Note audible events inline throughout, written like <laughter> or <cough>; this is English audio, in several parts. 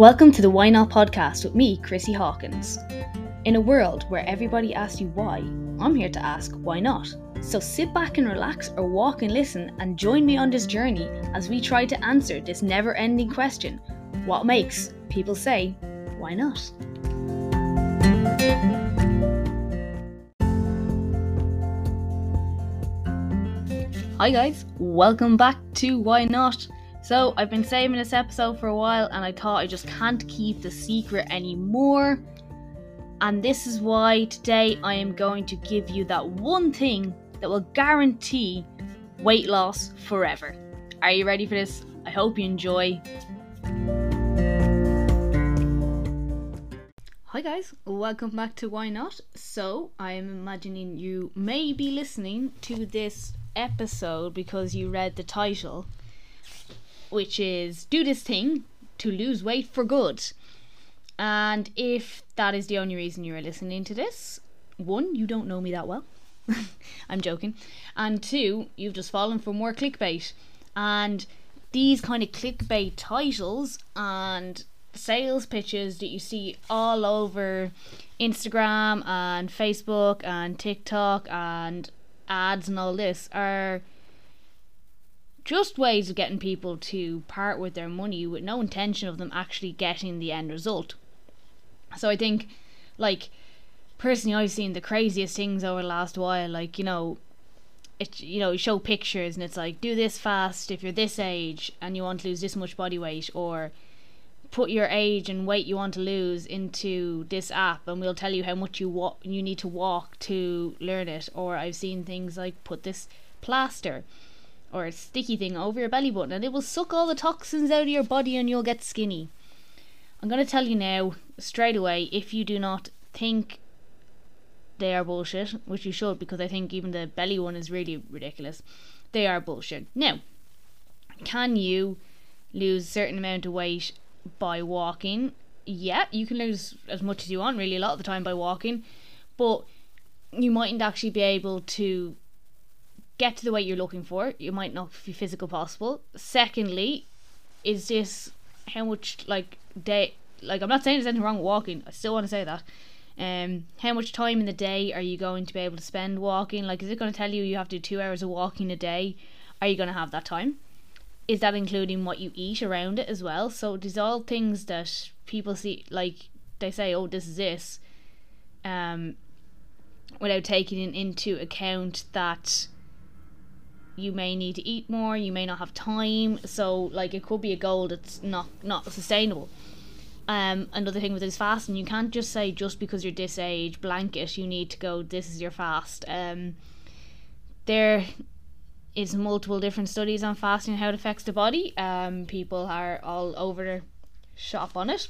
Welcome to the Why Not podcast with me, Chrissy Hawkins. In a world where everybody asks you why, I'm here to ask why not. So sit back and relax or walk and listen and join me on this journey as we try to answer this never ending question what makes people say, why not? Hi, guys, welcome back to Why Not. So, I've been saving this episode for a while and I thought I just can't keep the secret anymore. And this is why today I am going to give you that one thing that will guarantee weight loss forever. Are you ready for this? I hope you enjoy. Hi guys, welcome back to Why Not. So, I am imagining you may be listening to this episode because you read the title, which is Do This Thing to Lose Weight for Good. And if that is the only reason you're listening to this, one, you don't know me that well. <laughs> I'm joking. And two, you've just fallen for more clickbait. And these kind of clickbait titles and sales pitches that you see all over Instagram and Facebook and TikTok and ads and all this are just ways of getting people to part with their money with no intention of them actually getting the end result. So I think, like, personally, I've seen the craziest things over the last while. Like, you know, it you know, you show pictures and it's like, do this fast if you're this age and you want to lose this much body weight, or put your age and weight you want to lose into this app and we'll tell you how much you walk you need to walk to learn it or I've seen things like put this plaster or a sticky thing over your belly button and it will suck all the toxins out of your body and you'll get skinny. I'm going to tell you now straight away if you do not think they are bullshit, which you should because I think even the belly one is really ridiculous. They are bullshit. Now, can you lose a certain amount of weight by walking. Yeah, you can lose as much as you want, really, a lot of the time by walking, but you mightn't actually be able to get to the weight you're looking for. You might not be physical possible. Secondly, is this how much like day? Like I'm not saying there's anything wrong with walking. I still want to say that. Um, how much time in the day are you going to be able to spend walking? Like, is it going to tell you you have to do two hours of walking a day? Are you going to have that time? is that including what you eat around it as well? So these all things that people see, like they say, oh, this is this, um, without taking into account that you may need to eat more, you may not have time. So like it could be a goal that's not not sustainable. Um, another thing with this fasting, you can't just say just because you're this age blanket, you need to go. This is your fast. Um, there is multiple different studies on fasting and how it affects the body. Um, people are all over shop on it.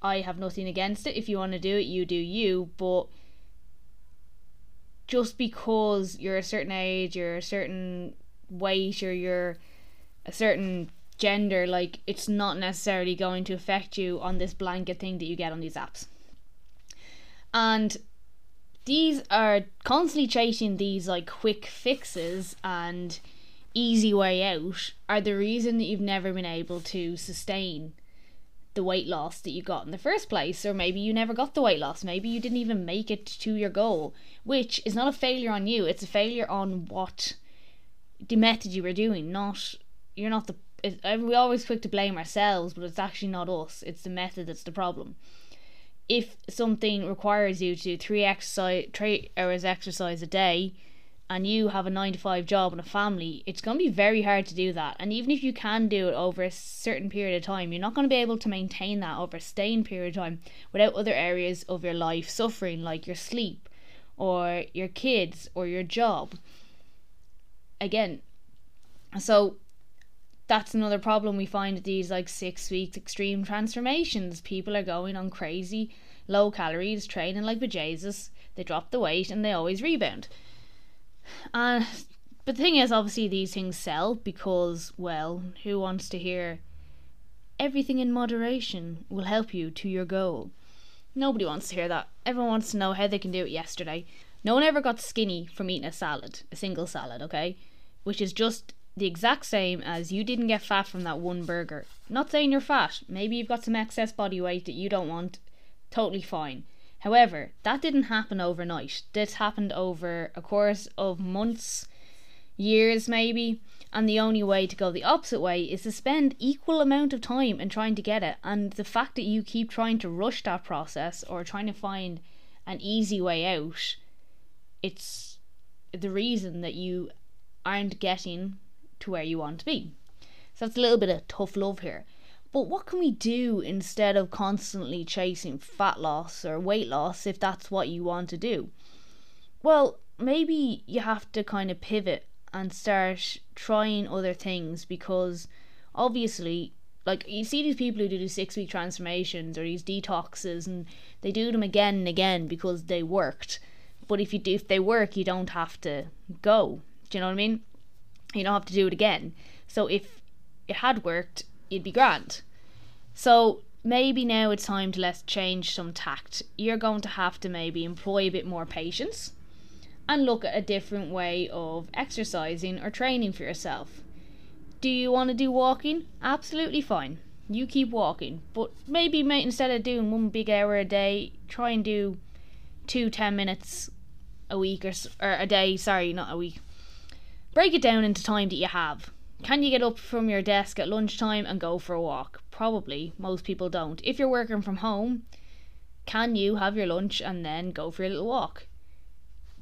I have nothing against it. If you want to do it, you do you. But just because you're a certain age, you're a certain weight, or you're a certain gender, like it's not necessarily going to affect you on this blanket thing that you get on these apps. And these are constantly chasing these like quick fixes and easy way out are the reason that you've never been able to sustain the weight loss that you got in the first place or maybe you never got the weight loss. Maybe you didn't even make it to your goal which is not a failure on you. It's a failure on what the method you were doing not you're not the we always quick to blame ourselves but it's actually not us. It's the method that's the problem. If something requires you to do three exercise three hours exercise a day and you have a nine to five job and a family, it's going to be very hard to do that. And even if you can do it over a certain period of time, you're not going to be able to maintain that over a staying period of time without other areas of your life suffering, like your sleep or your kids or your job. Again, so that's another problem we find with these like six weeks extreme transformations. People are going on crazy low calories, training like bejesus. They drop the weight and they always rebound. Uh, but the thing is, obviously, these things sell because, well, who wants to hear everything in moderation will help you to your goal? Nobody wants to hear that. Everyone wants to know how they can do it yesterday. No one ever got skinny from eating a salad, a single salad, okay? Which is just the exact same as you didn't get fat from that one burger. Not saying you're fat, maybe you've got some excess body weight that you don't want, totally fine. However, that didn't happen overnight. This happened over a course of months, years maybe, and the only way to go the opposite way is to spend equal amount of time in trying to get it. And the fact that you keep trying to rush that process or trying to find an easy way out, it's the reason that you aren't getting to where you want to be. So it's a little bit of tough love here. But what can we do instead of constantly chasing fat loss or weight loss if that's what you want to do? Well, maybe you have to kind of pivot and start trying other things because obviously like you see these people who do these six week transformations or these detoxes and they do them again and again because they worked. But if you do if they work you don't have to go. Do you know what i mean? You don't have to do it again. So if it had worked you'd be grand. So maybe now it's time to let's change some tact. You're going to have to maybe employ a bit more patience and look at a different way of exercising or training for yourself. Do you want to do walking? Absolutely fine. You keep walking, but maybe instead of doing one big hour a day, try and do two ten minutes a week or, or a day. Sorry, not a week. Break it down into time that you have can you get up from your desk at lunchtime and go for a walk? Probably. Most people don't. If you're working from home, can you have your lunch and then go for a little walk?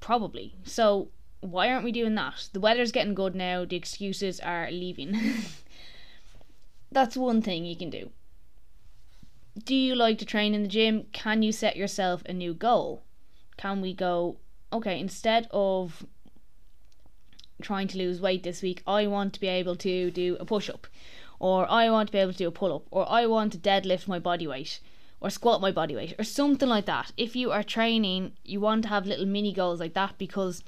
Probably. So, why aren't we doing that? The weather's getting good now, the excuses are leaving. <laughs> That's one thing you can do. Do you like to train in the gym? Can you set yourself a new goal? Can we go, okay, instead of trying to lose weight this week, I want to be able to do a push up, or I want to be able to do a pull up, or I want to deadlift my body weight, or squat my body weight, or something like that. If you are training, you want to have little mini goals like that because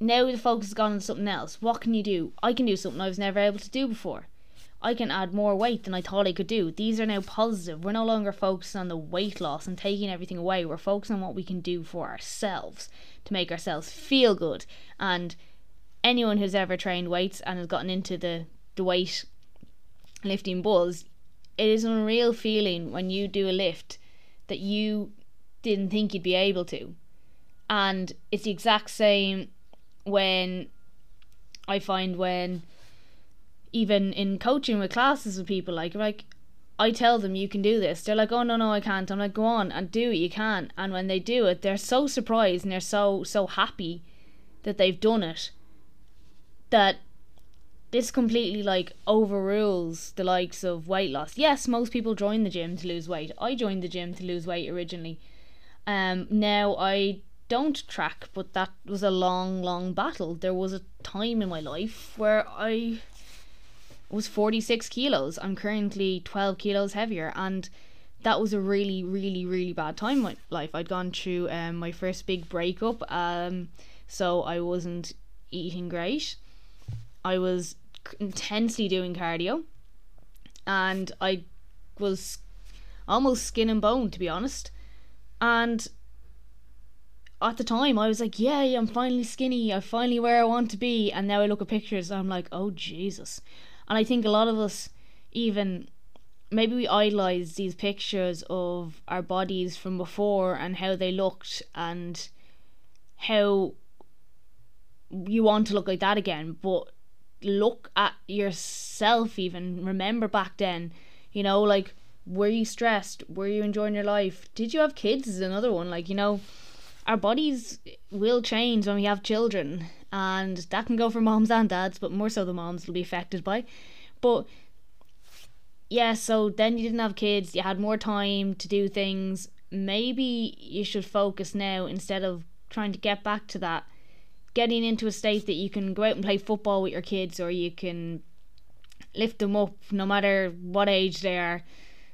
now the focus has gone on something else. What can you do? I can do something I was never able to do before. I can add more weight than I thought I could do. These are now positive. We're no longer focusing on the weight loss and taking everything away. We're focusing on what we can do for ourselves to make ourselves feel good and anyone who's ever trained weights and has gotten into the, the weight lifting buzz, it is an unreal feeling when you do a lift that you didn't think you'd be able to. And it's the exact same when I find when even in coaching with classes with people like like I tell them you can do this. They're like, oh no no I can't. I'm like, go on and do it. You can. And when they do it, they're so surprised and they're so so happy that they've done it that this completely like overrules the likes of weight loss. Yes, most people join the gym to lose weight. I joined the gym to lose weight originally. Um, now I don't track, but that was a long, long battle. There was a time in my life where I was 46 kilos. I'm currently 12 kilos heavier, and that was a really, really, really bad time in my life. I'd gone through um, my first big breakup, um, so I wasn't eating great. I was intensely doing cardio and I was almost skin and bone to be honest. And at the time I was like, Yay, I'm finally skinny, I'm finally where I want to be. And now I look at pictures I'm like, Oh Jesus. And I think a lot of us even maybe we idolize these pictures of our bodies from before and how they looked and how you want to look like that again but look at yourself even remember back then you know like were you stressed? Were you enjoying your life? Did you have kids is another one like you know our bodies will change when we have children and that can go for moms and dads but more so the moms will be affected by. But yeah so then you didn't have kids you had more time to do things. Maybe you should focus now instead of trying to get back to that getting into a state that you can go out and play football with your kids or you can lift them up no matter what age they are.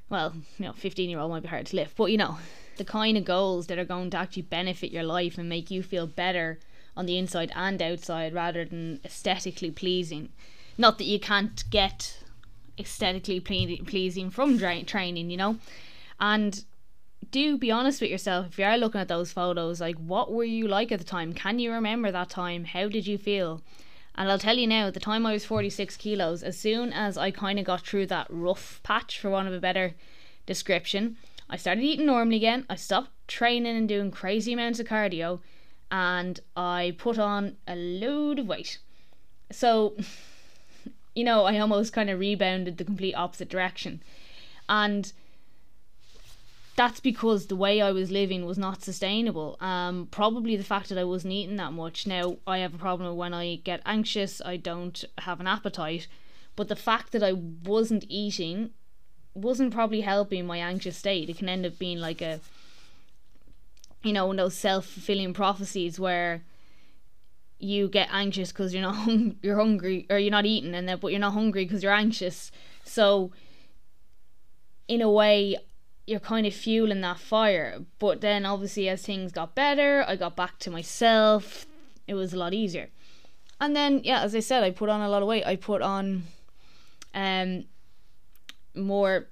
Well, you know, 15 year old might be hard to lift, but you know, the kind of goals that are going to actually benefit your life and make you feel better on the inside and outside rather than aesthetically pleasing. Not that you can't get aesthetically pleasing from training, you know. And do be honest with yourself if you are looking at those photos like what were you like at the time can you remember that time how did you feel And I'll tell you now, at the time I was 46 kilos, as soon as I kind of got through that rough patch, for want of a better description, I started eating normally again. I stopped training and doing crazy amounts of cardio, and I put on a load of weight. So, <laughs> you know, I almost kind of rebounded the complete opposite direction. And that's because the way I was living was not sustainable. Um, probably the fact that I wasn't eating that much. Now I have a problem when I get anxious. I don't have an appetite, but the fact that I wasn't eating wasn't probably helping my anxious state. It can end up being like a, you know, those self fulfilling prophecies where you get anxious because you're not <laughs> hung- you're hungry or you're not eating, and then but you're not hungry because you're anxious. So, in a way, you're kind of fueling that fire. But then obviously as things got better, I got back to myself. It was a lot easier. And then yeah, as I said, I put on a lot of weight. I put on um more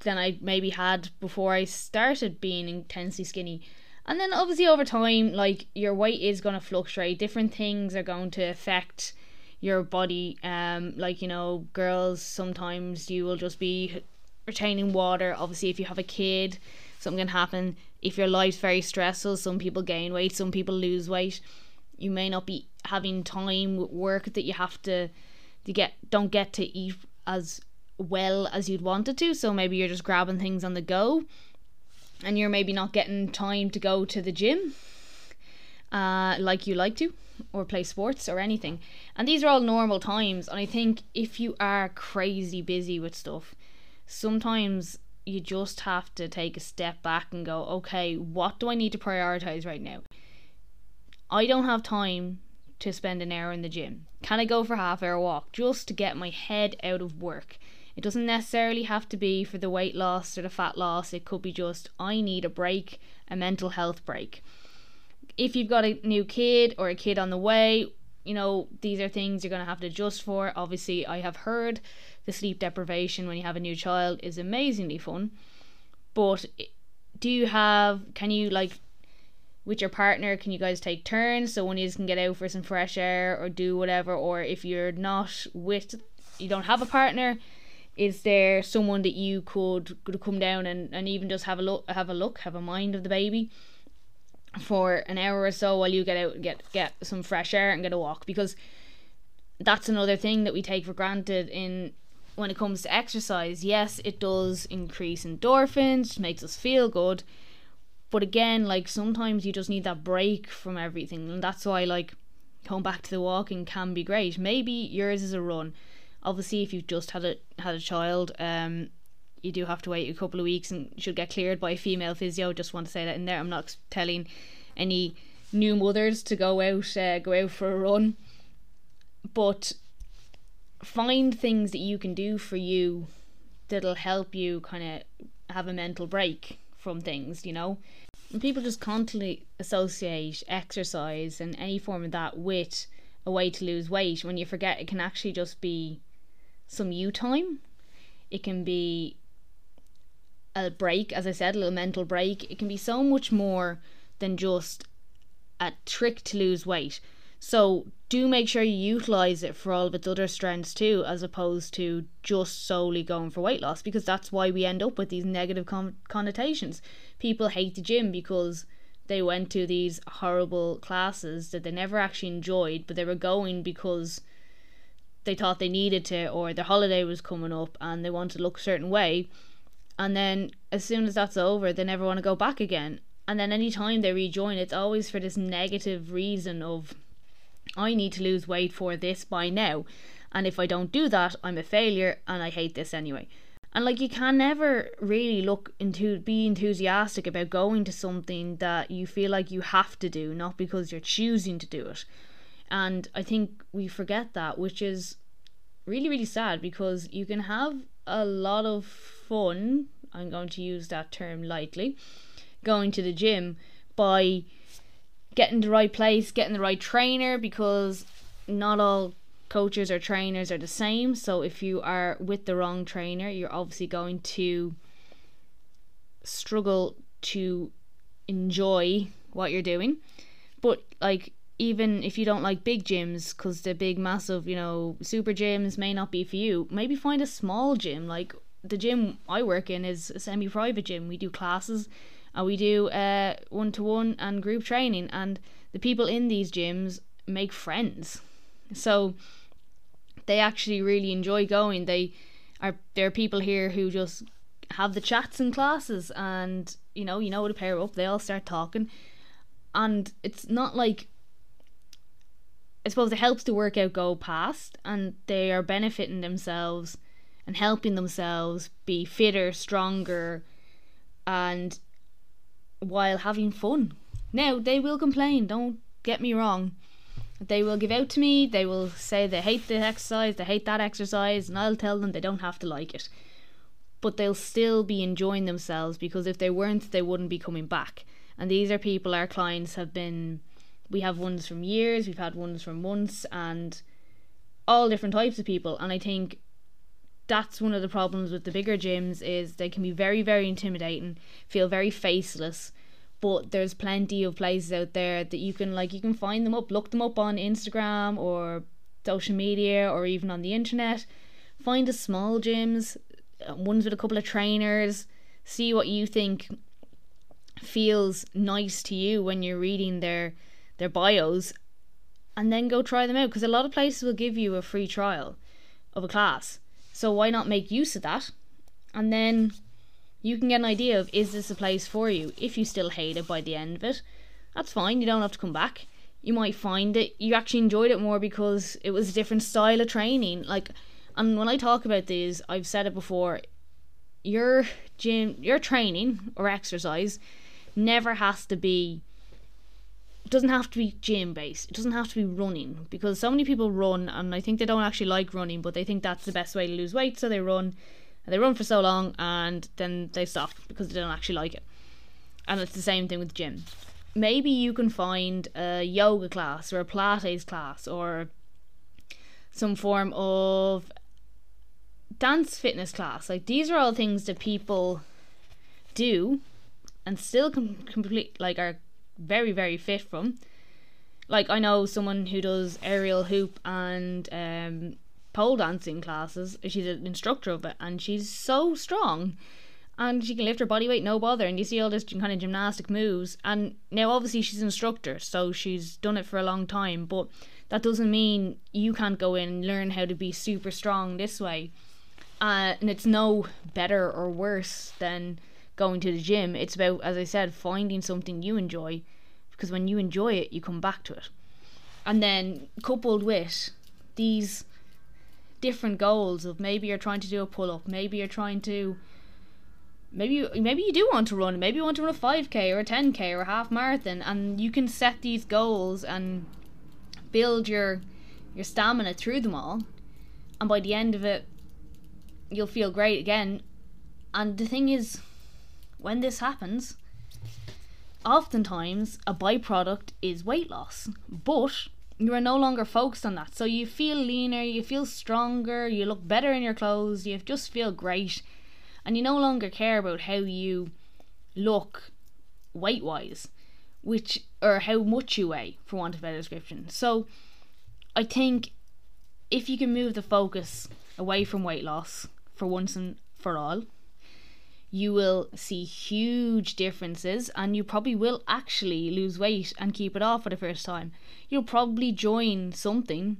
than I maybe had before I started being intensely skinny. And then obviously over time, like your weight is gonna fluctuate. Different things are going to affect your body. Um, like you know, girls sometimes you will just be retaining water. Obviously, if you have a kid, something can happen. If your life's very stressful, some people gain weight, some people lose weight. You may not be having time with work that you have to to get don't get to eat as well as you'd wanted to. So maybe you're just grabbing things on the go, and you're maybe not getting time to go to the gym, uh, like you like to, or play sports or anything. And these are all normal times. And I think if you are crazy busy with stuff, sometimes you just have to take a step back and go, okay, what do I need to prioritize right now? I don't have time to spend an hour in the gym. Can I go for half hour walk just to get my head out of work? It doesn't necessarily have to be for the weight loss or the fat loss. It could be just I need a break, a mental health break. If you've got a new kid or a kid on the way, you know, these are things you're going to have to adjust for. Obviously, I have heard the sleep deprivation when you have a new child is amazingly fun. But do you have, can you like, with your partner, can you guys take turns so one of you can get out for some fresh air or do whatever? Or if you're not with, you don't have a partner, is there someone that you could, could come down and, and even just have a look, have a look, have a mind of the baby? for an hour or so while you get out and get get some fresh air and get a walk because that's another thing that we take for granted in when it comes to exercise, yes, it does increase endorphins, makes us feel good. But again, like sometimes you just need that break from everything, and that's why like going back to the walking can be great. Maybe yours is a run. Obviously, if you've just had a had a child, um, you do have to wait a couple of weeks and should get cleared by a female physio. Just want to say that in there. I'm not telling any new mothers to go out uh, go out for a run, but find things that you can do for you that'll help you kind of have a mental break from things, you know. And people just constantly associate exercise and any form of that with a way to lose weight when you forget it can actually just be some you time. It can be a break, as I said, a little mental break. It can be so much more than just a trick to lose weight. So do make sure you utilize it for all of its other strengths too, as opposed to just solely going for weight loss, because that's why we end up with these negative con- connotations. People hate the gym because they went to these horrible classes that they never actually enjoyed, but they were going because they thought they needed to, or their holiday was coming up and they wanted to look a certain way. And then as soon as that's over, they never want to go back again. And then anytime they rejoin, it's always for this negative reason of I need to lose weight for this by now. And if I don't do that, I'm a failure and I hate this anyway. And like you can never really look into be enthusiastic about going to something that you feel like you have to do, not because you're choosing to do it. And I think we forget that, which is really, really sad because you can have a lot of fun, I'm going to use that term lightly, going to the gym by getting the right place, getting the right trainer because not all coaches or trainers are the same. So if you are with the wrong trainer, you're obviously going to struggle to enjoy what you're doing. But like even if you don't like big gyms because the big massive you know super gyms may not be for you maybe find a small gym like the gym i work in is a semi-private gym we do classes and we do uh one-to-one and group training and the people in these gyms make friends. So they actually really enjoy going. They are there are people here who just have the chats in classes and you know you know to pair up. They all start talking. And it's not like I suppose it helps the workout go past and they are benefiting themselves and helping themselves be fitter, stronger, and while having fun. Now, they will complain, don't get me wrong. They will give out to me, they will say they hate the exercise, they hate that exercise, and I'll tell them they don't have to like it. But they'll still be enjoying themselves because if they weren't, they wouldn't be coming back. And these are people our clients have been we have ones from years, we've had ones from months, and all different types of people. And I think that's one of the problems with the bigger gyms is they can be very, very intimidating, feel very faceless. But there's plenty of places out there that you can like you can find them up, look them up on Instagram or social media or even on the internet. Find a small gyms, uh, ones with a couple of trainers, see what you think feels nice to you when you're reading their their bios and then go try them out because a lot of places will give you a free trial of a class. So why not make use of that? And then you can get an idea of is this a place for you? If you still hate it by the end of it, that's fine. You don't have to come back. You might find it you actually enjoyed it more because it was a different style of training. Like and when I talk about these, I've said it before, your gym your training or exercise never has to be it doesn't have to be gym based. It doesn't have to be running because so many people run and I think they don't actually like running, but they think that's the best way to lose weight, so they run. And they run for so long and then they stop because they don't actually like it. And it's the same thing with gym. Maybe you can find a yoga class or a Pilates class or some form of dance fitness class. Like these are all things that people do and still com- complete like are very very fit from. Like I know someone who does aerial hoop and um, pole dancing classes. She's an instructor of it, and she's so strong, and she can lift her body weight no bother. And you see all this kind of gymnastic moves. And now obviously she's an instructor, so she's done it for a long time. But that doesn't mean you can't go in and learn how to be super strong this way. Uh, and it's no better or worse than going to the gym. It's about, as I said, finding something you enjoy because when you enjoy it, you come back to it. And then coupled with these different goals of maybe you're trying to do a pull up, maybe you're trying to maybe you, maybe you do want to run, maybe you want to run a 5k or a 10k or a half marathon and you can set these goals and build your your stamina through them all. And by the end of it, you'll feel great again. And the thing is, when this happens, oftentimes a byproduct is weight loss, but you are no longer focused on that. So you feel leaner, you feel stronger, you look better in your clothes, you just feel great, and you no longer care about how you look weight wise, which or how much you weigh, for want of a better description. So I think if you can move the focus away from weight loss for once and for all, you will see huge differences and you probably will actually lose weight and keep it off for the first time. You'll probably join something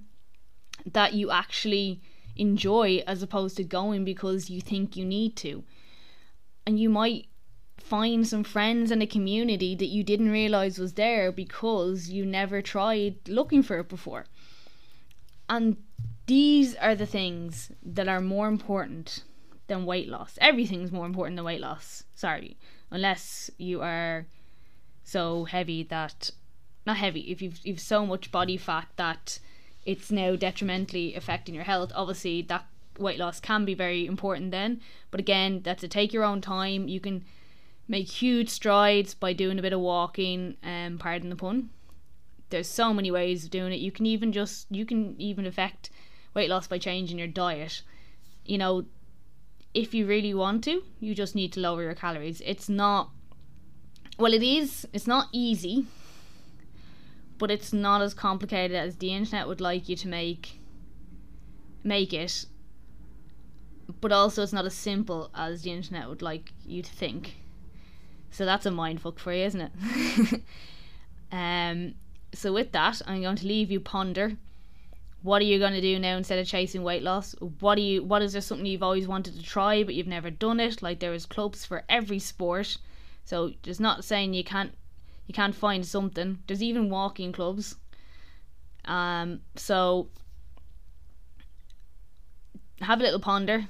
that you actually enjoy as opposed to going because you think you need to. And you might find some friends and a community that you didn't realize was there because you never tried looking for it before. And these are the things that are more important than weight loss. Everything's more important than weight loss. Sorry. Unless you are so heavy that not heavy, if you've you've so much body fat that it's now detrimentally affecting your health, obviously that weight loss can be very important then. But again, that's to take your own time. You can make huge strides by doing a bit of walking, um, pardon the pun. There's so many ways of doing it. You can even just you can even affect weight loss by changing your diet. You know, if you really want to, you just need to lower your calories. It's not, well, it is, it's not easy, but it's not as complicated as the internet would like you to make make it. But also it's not as simple as the internet would like you to think. So that's a mindfuck for you, isn't it? <laughs> um so with that, I'm going to leave you ponder. What are you going to do now instead of chasing weight loss? What do you what is there something you've always wanted to try but you've never done it? Like there is clubs for every sport. So just not saying you can't you can't find something. There's even walking clubs. Um so have a little ponder.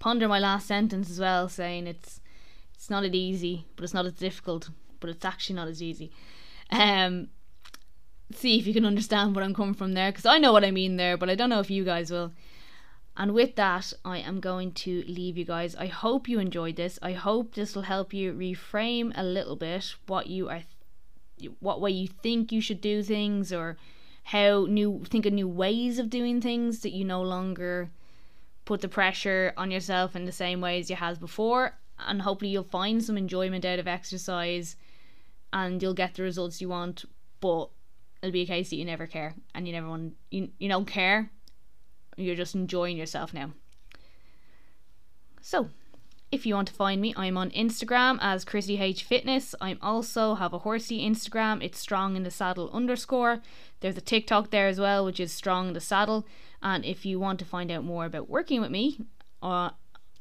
Ponder my last sentence as well, saying it's it's not as easy, but it's not as difficult, but it's actually not as easy. Um see if you can understand what I'm coming from there because I know what I mean there, but I don't know if you guys will. And with that, I am going to leave you guys. I hope you enjoyed this. I hope this will help you reframe a little bit what you are, th- what way you think you should do things, or how new think of new ways of doing things that you no longer put the pressure on yourself in the same way as you has before. And hopefully you'll find some enjoyment out of exercise, and you'll get the results you want. But it'll be a case that you never care and you never want you, you don't care. You're just enjoying yourself now. So if you want to find me i'm on instagram as chrissy h fitness. I'm also have a horsey instagram. It's strong in the saddle underscore. There's a tiktok there as well which is strong in the saddle. And if you want to find out more about working with me uh,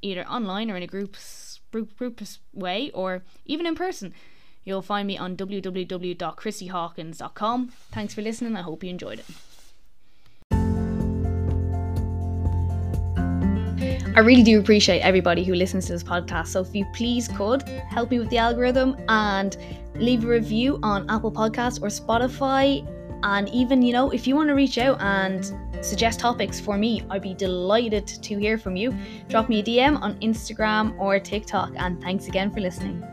either online or in a group group, group way or even in person You'll find me on www.chrissyhawkins.com. Thanks for listening. I hope you enjoyed it. I really do appreciate everybody who listens to this podcast. So if you please could help me with the algorithm and leave a review on Apple Podcasts or Spotify. And even, you know, if you want to reach out and suggest topics for me, I'd be delighted to hear from you. Drop me a DM on Instagram or TikTok. And thanks again for listening.